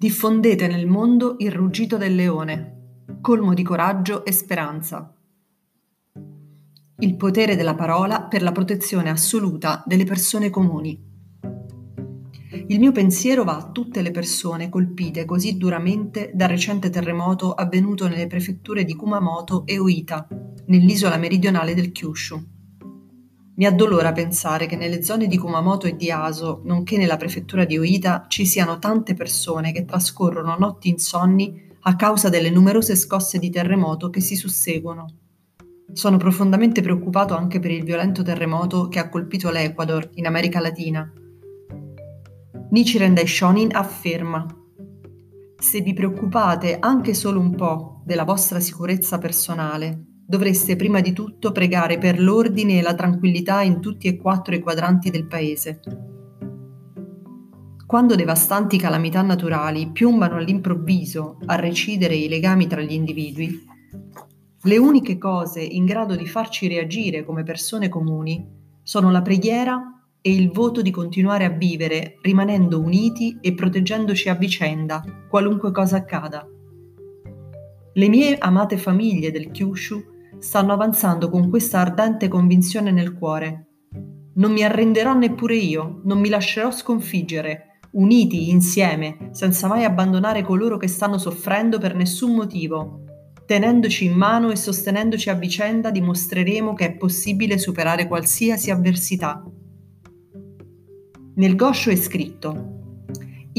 Diffondete nel mondo il ruggito del leone, colmo di coraggio e speranza. Il potere della parola per la protezione assoluta delle persone comuni. Il mio pensiero va a tutte le persone colpite così duramente dal recente terremoto avvenuto nelle prefetture di Kumamoto e Oita, nell'isola meridionale del Kyushu. Mi addolora pensare che nelle zone di Kumamoto e di Aso, nonché nella prefettura di Oita, ci siano tante persone che trascorrono notti insonni a causa delle numerose scosse di terremoto che si susseguono. Sono profondamente preoccupato anche per il violento terremoto che ha colpito l'Ecuador, in America Latina. Nichiren Daishonin afferma Se vi preoccupate anche solo un po' della vostra sicurezza personale, dovreste prima di tutto pregare per l'ordine e la tranquillità in tutti e quattro i quadranti del paese. Quando devastanti calamità naturali piombano all'improvviso a recidere i legami tra gli individui, le uniche cose in grado di farci reagire come persone comuni sono la preghiera e il voto di continuare a vivere rimanendo uniti e proteggendoci a vicenda, qualunque cosa accada. Le mie amate famiglie del Kyushu stanno avanzando con questa ardente convinzione nel cuore. Non mi arrenderò neppure io, non mi lascerò sconfiggere, uniti insieme, senza mai abbandonare coloro che stanno soffrendo per nessun motivo. Tenendoci in mano e sostenendoci a vicenda dimostreremo che è possibile superare qualsiasi avversità. Nel goscio è scritto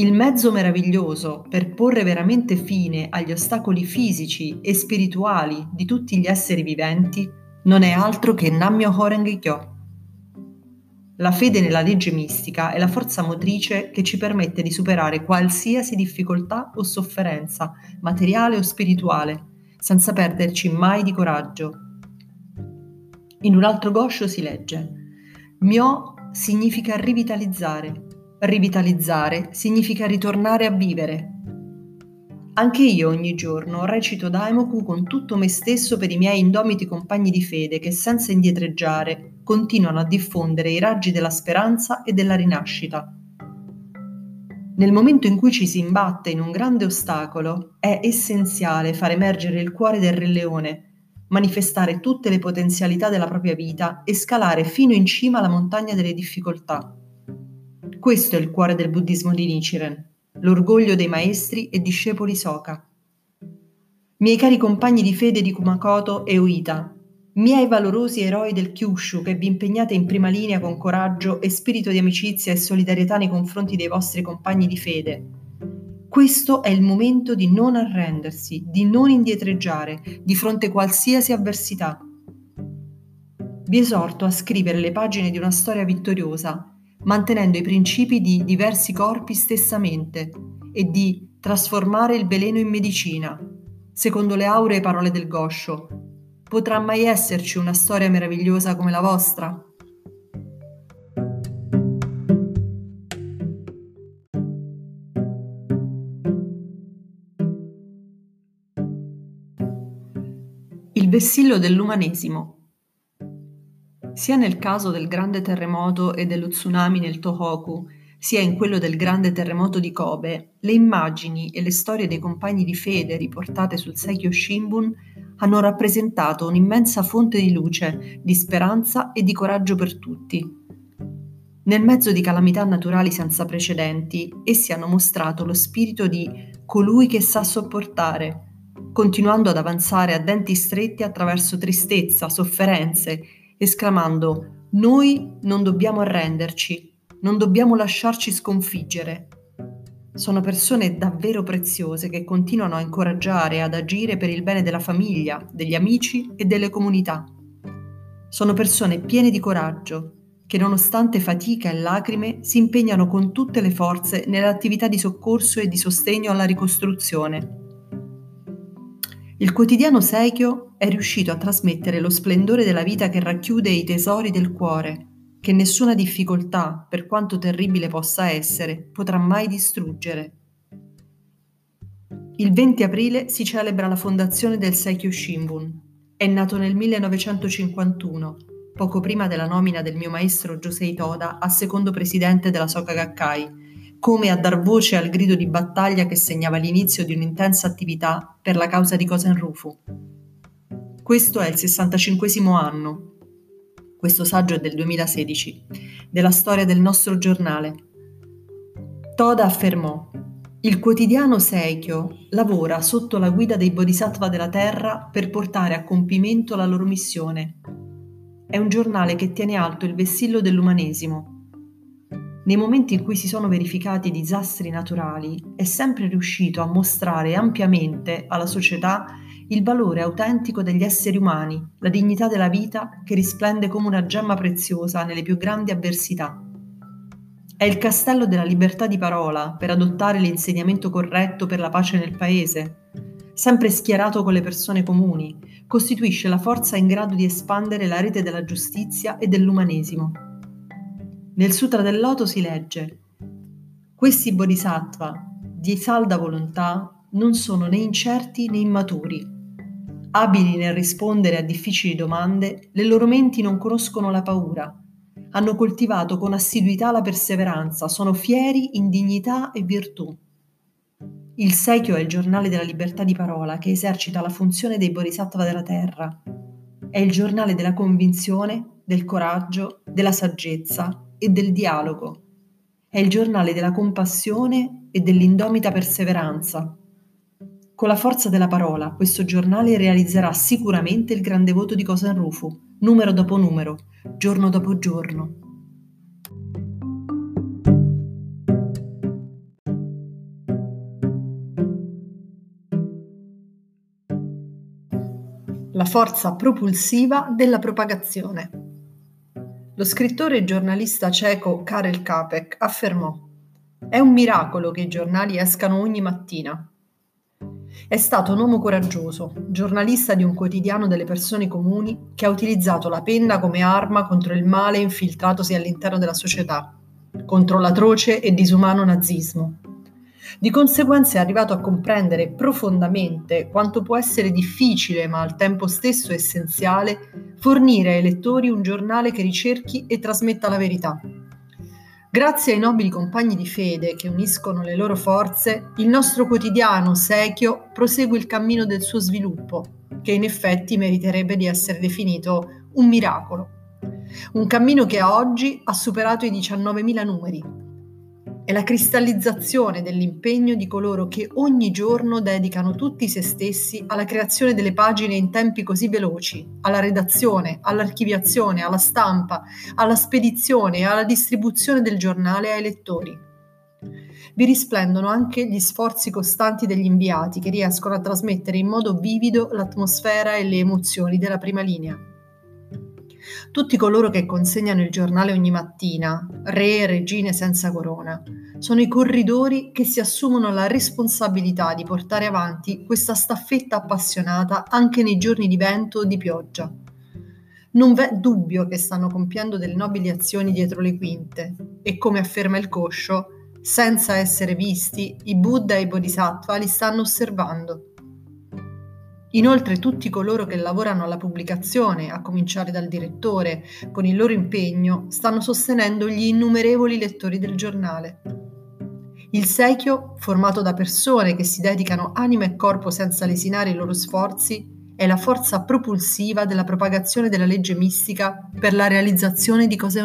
il mezzo meraviglioso per porre veramente fine agli ostacoli fisici e spirituali di tutti gli esseri viventi non è altro che Nammyo Horeng Kyo. La fede nella legge mistica è la forza motrice che ci permette di superare qualsiasi difficoltà o sofferenza, materiale o spirituale, senza perderci mai di coraggio. In un altro goscio si legge Myo significa rivitalizzare, Rivitalizzare significa ritornare a vivere. Anche io ogni giorno recito Daimoku con tutto me stesso per i miei indomiti compagni di fede che senza indietreggiare continuano a diffondere i raggi della speranza e della rinascita. Nel momento in cui ci si imbatte in un grande ostacolo, è essenziale far emergere il cuore del Re Leone, manifestare tutte le potenzialità della propria vita e scalare fino in cima alla montagna delle difficoltà. Questo è il cuore del buddismo di Nichiren, l'orgoglio dei maestri e discepoli Soka. Miei cari compagni di fede di Kumakoto e Uita, miei valorosi eroi del Kyushu che vi impegnate in prima linea con coraggio e spirito di amicizia e solidarietà nei confronti dei vostri compagni di fede. Questo è il momento di non arrendersi, di non indietreggiare di fronte a qualsiasi avversità. Vi esorto a scrivere le pagine di una storia vittoriosa mantenendo i principi di diversi corpi stessamente e di trasformare il veleno in medicina. Secondo le auree parole del Goscio, potrà mai esserci una storia meravigliosa come la vostra? Il vessillo dell'umanesimo sia nel caso del grande terremoto e dello tsunami nel Tohoku, sia in quello del grande terremoto di Kobe, le immagini e le storie dei compagni di fede riportate sul Seikyo Shimbun hanno rappresentato un'immensa fonte di luce, di speranza e di coraggio per tutti. Nel mezzo di calamità naturali senza precedenti, essi hanno mostrato lo spirito di colui che sa sopportare, continuando ad avanzare a denti stretti attraverso tristezza, sofferenze esclamando Noi non dobbiamo arrenderci, non dobbiamo lasciarci sconfiggere. Sono persone davvero preziose che continuano a incoraggiare ad agire per il bene della famiglia, degli amici e delle comunità. Sono persone piene di coraggio che nonostante fatica e lacrime si impegnano con tutte le forze nell'attività di soccorso e di sostegno alla ricostruzione. Il quotidiano Seikyo è riuscito a trasmettere lo splendore della vita che racchiude i tesori del cuore, che nessuna difficoltà, per quanto terribile possa essere, potrà mai distruggere. Il 20 aprile si celebra la fondazione del Seikyo Shimbun. È nato nel 1951, poco prima della nomina del mio maestro Josei Toda a secondo presidente della Soka Gakkai, come a dar voce al grido di battaglia che segnava l'inizio di un'intensa attività per la causa di Cosa Rufu. Questo è il 65 anno, questo saggio è del 2016, della storia del nostro giornale. Toda affermò il quotidiano Seikyo lavora sotto la guida dei bodhisattva della Terra per portare a compimento la loro missione. È un giornale che tiene alto il vessillo dell'umanesimo. Nei momenti in cui si sono verificati disastri naturali, è sempre riuscito a mostrare ampiamente alla società il valore autentico degli esseri umani, la dignità della vita che risplende come una gemma preziosa nelle più grandi avversità. È il castello della libertà di parola per adottare l'insegnamento corretto per la pace nel paese. Sempre schierato con le persone comuni, costituisce la forza in grado di espandere la rete della giustizia e dell'umanesimo. Nel Sutra del Loto si legge: Questi bodhisattva di salda volontà non sono né incerti né immaturi. Abili nel rispondere a difficili domande, le loro menti non conoscono la paura hanno coltivato con assiduità la perseveranza, sono fieri in dignità e virtù. Il Sekio è il giornale della libertà di parola che esercita la funzione dei Bodhisattva della terra. È il giornale della convinzione, del coraggio, della saggezza e del dialogo. È il giornale della compassione e dell'indomita perseveranza. Con la forza della parola, questo giornale realizzerà sicuramente il grande voto di Kosan Rufu, numero dopo numero, giorno dopo giorno. La forza propulsiva della propagazione. Lo scrittore e giornalista ceco Karel Kapek affermò È un miracolo che i giornali escano ogni mattina. È stato un uomo coraggioso, giornalista di un quotidiano delle persone comuni, che ha utilizzato la penna come arma contro il male infiltratosi all'interno della società, contro l'atroce e disumano nazismo. Di conseguenza è arrivato a comprendere profondamente quanto può essere difficile, ma al tempo stesso essenziale, fornire ai lettori un giornale che ricerchi e trasmetta la verità. Grazie ai nobili compagni di fede che uniscono le loro forze, il nostro quotidiano Sechio prosegue il cammino del suo sviluppo, che in effetti meriterebbe di essere definito un miracolo. Un cammino che oggi ha superato i 19.000 numeri, è la cristallizzazione dell'impegno di coloro che ogni giorno dedicano tutti se stessi alla creazione delle pagine in tempi così veloci, alla redazione, all'archiviazione, alla stampa, alla spedizione e alla distribuzione del giornale ai lettori. Vi risplendono anche gli sforzi costanti degli inviati che riescono a trasmettere in modo vivido l'atmosfera e le emozioni della prima linea. Tutti coloro che consegnano il giornale ogni mattina, re e regine senza corona, sono i corridori che si assumono la responsabilità di portare avanti questa staffetta appassionata anche nei giorni di vento o di pioggia. Non v'è dubbio che stanno compiendo delle nobili azioni dietro le quinte e, come afferma il Coscio, senza essere visti, i Buddha e i Bodhisattva li stanno osservando. Inoltre tutti coloro che lavorano alla pubblicazione, a cominciare dal direttore, con il loro impegno, stanno sostenendo gli innumerevoli lettori del giornale. Il Sechio, formato da persone che si dedicano anima e corpo senza lesinare i loro sforzi, è la forza propulsiva della propagazione della legge mistica per la realizzazione di Cose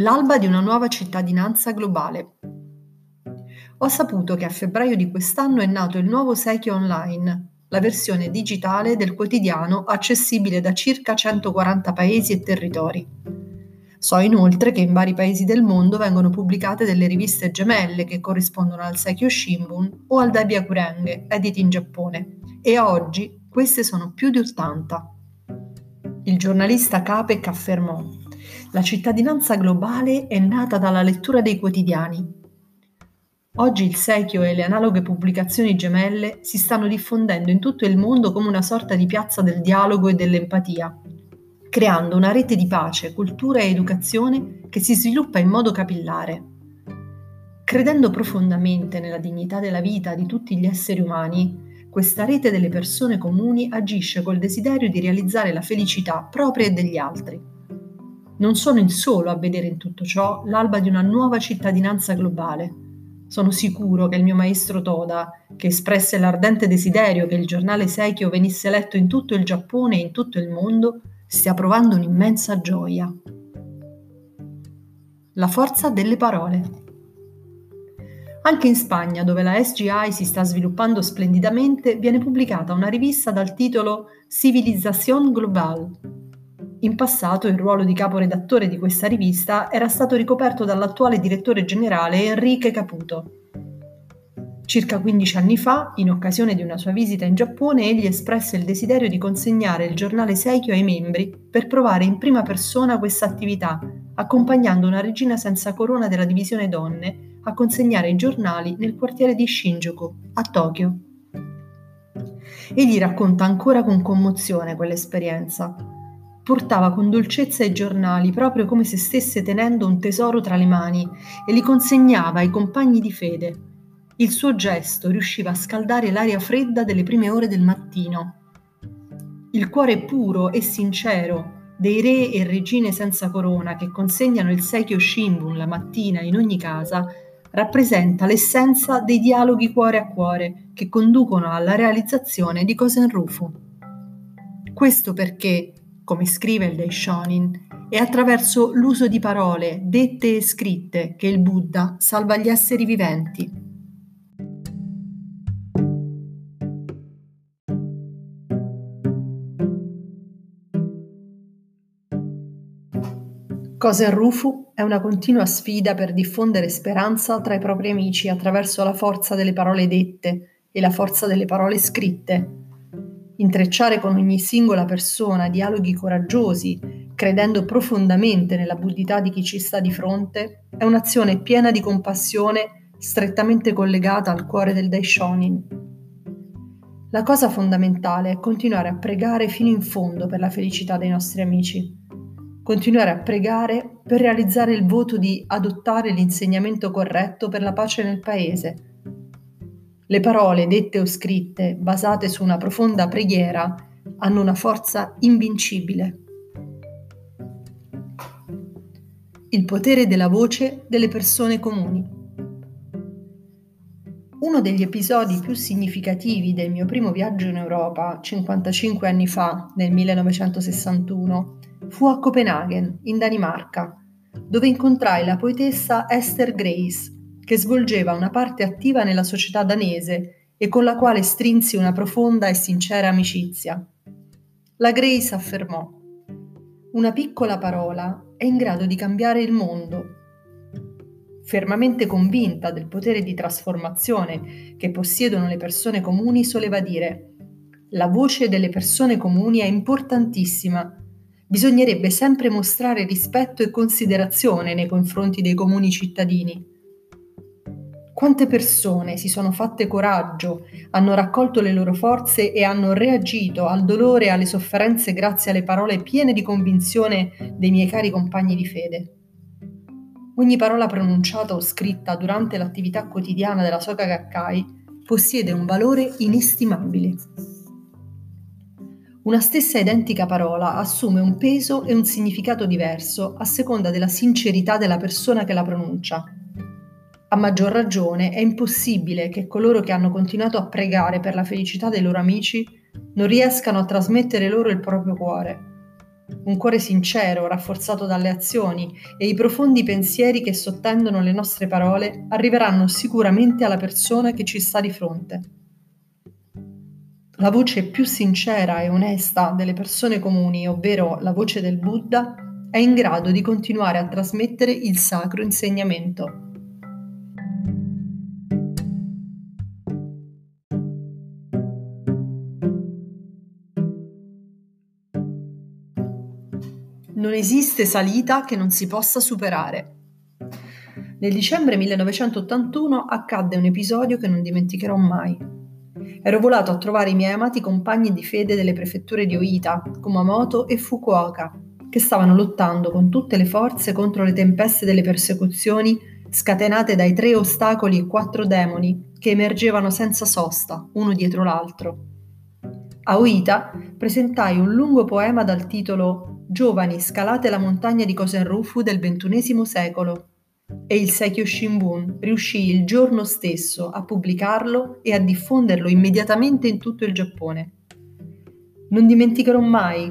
L'alba di una nuova cittadinanza globale. Ho saputo che a febbraio di quest'anno è nato il nuovo Sechio Online, la versione digitale del quotidiano accessibile da circa 140 paesi e territori. So inoltre che in vari paesi del mondo vengono pubblicate delle riviste gemelle che corrispondono al Seikyo Shimbun o al Daibyakuren, editi in Giappone, e oggi queste sono più di 80. Il giornalista Capek affermò la cittadinanza globale è nata dalla lettura dei quotidiani. Oggi il Sechio e le analoghe pubblicazioni gemelle si stanno diffondendo in tutto il mondo come una sorta di piazza del dialogo e dell'empatia, creando una rete di pace, cultura e educazione che si sviluppa in modo capillare. Credendo profondamente nella dignità della vita di tutti gli esseri umani, questa rete delle persone comuni agisce col desiderio di realizzare la felicità propria e degli altri. Non sono il solo a vedere in tutto ciò l'alba di una nuova cittadinanza globale. Sono sicuro che il mio maestro Toda, che espresse l'ardente desiderio che il giornale Seikyo venisse letto in tutto il Giappone e in tutto il mondo, stia provando un'immensa gioia. La forza delle parole. Anche in Spagna, dove la SGI si sta sviluppando splendidamente, viene pubblicata una rivista dal titolo Civilización Global. In passato il ruolo di caporedattore di questa rivista era stato ricoperto dall'attuale direttore generale Enrique Caputo. Circa 15 anni fa, in occasione di una sua visita in Giappone, egli espresse il desiderio di consegnare il giornale Seikyo ai membri per provare in prima persona questa attività, accompagnando una regina senza corona della divisione donne a consegnare i giornali nel quartiere di Shinjuku, a Tokyo. Egli racconta ancora con commozione quell'esperienza. Portava con dolcezza i giornali proprio come se stesse tenendo un tesoro tra le mani e li consegnava ai compagni di fede. Il suo gesto riusciva a scaldare l'aria fredda delle prime ore del mattino. Il cuore puro e sincero dei re e regine senza corona che consegnano il Seikyo Shimbun la mattina in ogni casa rappresenta l'essenza dei dialoghi cuore a cuore che conducono alla realizzazione di Kosen-Rufu. Questo perché, come scrive il Daishonin, è attraverso l'uso di parole dette e scritte che il Buddha salva gli esseri viventi. Cosa Rufu è una continua sfida per diffondere speranza tra i propri amici attraverso la forza delle parole dette e la forza delle parole scritte. Intrecciare con ogni singola persona dialoghi coraggiosi, credendo profondamente nella buddità di chi ci sta di fronte, è un'azione piena di compassione strettamente collegata al cuore del Daishonin. La cosa fondamentale è continuare a pregare fino in fondo per la felicità dei nostri amici continuare a pregare per realizzare il voto di adottare l'insegnamento corretto per la pace nel Paese. Le parole dette o scritte, basate su una profonda preghiera, hanno una forza invincibile. Il potere della voce delle persone comuni. Uno degli episodi più significativi del mio primo viaggio in Europa, 55 anni fa, nel 1961, fu a Copenaghen, in Danimarca, dove incontrai la poetessa Esther Grace, che svolgeva una parte attiva nella società danese e con la quale strinsi una profonda e sincera amicizia. La Grace affermò: Una piccola parola è in grado di cambiare il mondo. Fermamente convinta del potere di trasformazione che possiedono le persone comuni, soleva dire: La voce delle persone comuni è importantissima bisognerebbe sempre mostrare rispetto e considerazione nei confronti dei comuni cittadini. Quante persone si sono fatte coraggio, hanno raccolto le loro forze e hanno reagito al dolore e alle sofferenze grazie alle parole piene di convinzione dei miei cari compagni di fede. Ogni parola pronunciata o scritta durante l'attività quotidiana della Soka Gakkai possiede un valore inestimabile. Una stessa identica parola assume un peso e un significato diverso a seconda della sincerità della persona che la pronuncia. A maggior ragione è impossibile che coloro che hanno continuato a pregare per la felicità dei loro amici non riescano a trasmettere loro il proprio cuore. Un cuore sincero, rafforzato dalle azioni e i profondi pensieri che sottendono le nostre parole arriveranno sicuramente alla persona che ci sta di fronte. La voce più sincera e onesta delle persone comuni, ovvero la voce del Buddha, è in grado di continuare a trasmettere il sacro insegnamento. Non esiste salita che non si possa superare. Nel dicembre 1981 accadde un episodio che non dimenticherò mai. Ero volato a trovare i miei amati compagni di fede delle prefetture di Oita, Kumamoto e Fukuoka, che stavano lottando con tutte le forze contro le tempeste delle persecuzioni scatenate dai tre ostacoli e quattro demoni che emergevano senza sosta, uno dietro l'altro. A Oita presentai un lungo poema dal titolo Giovani scalate la montagna di Kosenrufu del XXI secolo e il Seikyo Shimbun riuscì il giorno stesso a pubblicarlo e a diffonderlo immediatamente in tutto il Giappone. Non dimenticherò mai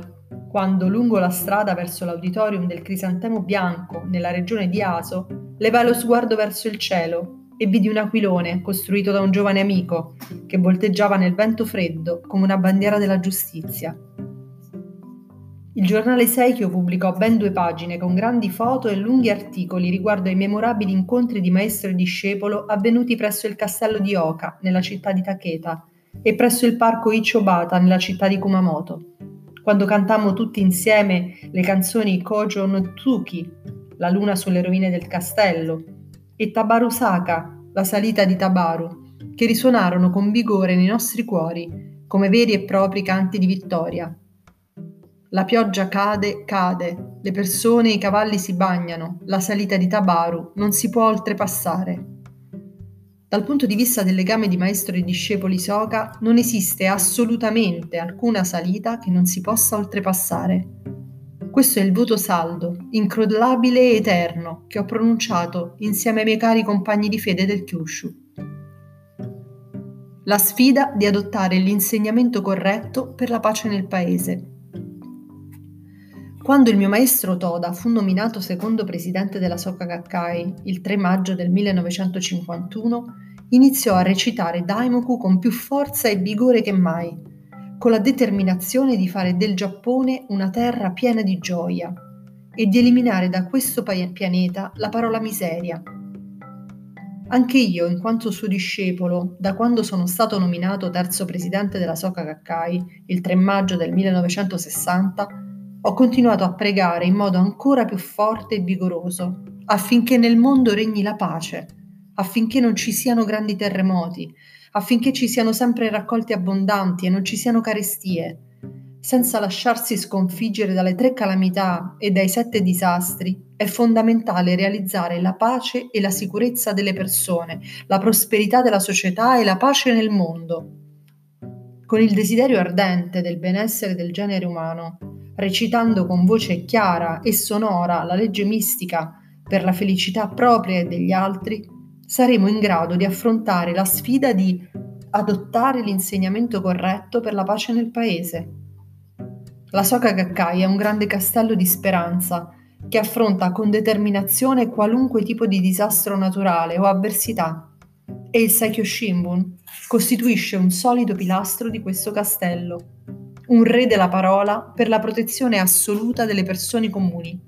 quando lungo la strada verso l'auditorium del Crisantemo Bianco nella regione di Aso levai lo sguardo verso il cielo e vidi un aquilone costruito da un giovane amico che volteggiava nel vento freddo come una bandiera della giustizia. Il giornale Seikyo pubblicò ben due pagine con grandi foto e lunghi articoli riguardo ai memorabili incontri di maestro e discepolo avvenuti presso il castello di Oka, nella città di Taketa, e presso il parco Ichobata, nella città di Kumamoto, quando cantammo tutti insieme le canzoni Kojo no Tsuki, La luna sulle rovine del castello, e Tabaru Saka, la salita di Tabaru, che risuonarono con vigore nei nostri cuori come veri e propri canti di vittoria. La pioggia cade, cade, le persone e i cavalli si bagnano, la salita di Tabaru non si può oltrepassare. Dal punto di vista del legame di maestro e discepoli Soka, non esiste assolutamente alcuna salita che non si possa oltrepassare. Questo è il voto saldo, incrollabile e eterno che ho pronunciato insieme ai miei cari compagni di fede del Kyushu. La sfida di adottare l'insegnamento corretto per la pace nel paese. Quando il mio maestro Toda fu nominato secondo presidente della Soka Gakkai il 3 maggio del 1951, iniziò a recitare Daimoku con più forza e vigore che mai con la determinazione di fare del Giappone una terra piena di gioia e di eliminare da questo pianeta la parola miseria. Anche io, in quanto suo discepolo, da quando sono stato nominato terzo presidente della Soka Gakkai il 3 maggio del 1960, ho continuato a pregare in modo ancora più forte e vigoroso affinché nel mondo regni la pace, affinché non ci siano grandi terremoti, affinché ci siano sempre raccolti abbondanti e non ci siano carestie, senza lasciarsi sconfiggere dalle tre calamità e dai sette disastri, è fondamentale realizzare la pace e la sicurezza delle persone, la prosperità della società e la pace nel mondo. Con il desiderio ardente del benessere del genere umano, recitando con voce chiara e sonora la legge mistica per la felicità propria e degli altri, saremo in grado di affrontare la sfida di adottare l'insegnamento corretto per la pace nel paese. La Soka Gakkai è un grande castello di speranza che affronta con determinazione qualunque tipo di disastro naturale o avversità e il Saikyo Shimbun costituisce un solido pilastro di questo castello, un re della parola per la protezione assoluta delle persone comuni.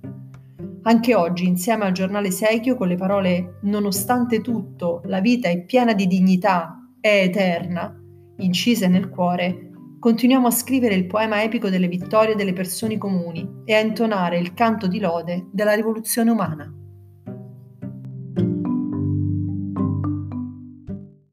Anche oggi, insieme al giornale Seikyo, con le parole Nonostante tutto, la vita è piena di dignità, è eterna, incise nel cuore, continuiamo a scrivere il poema epico delle vittorie delle persone comuni e a intonare il canto di lode della rivoluzione umana.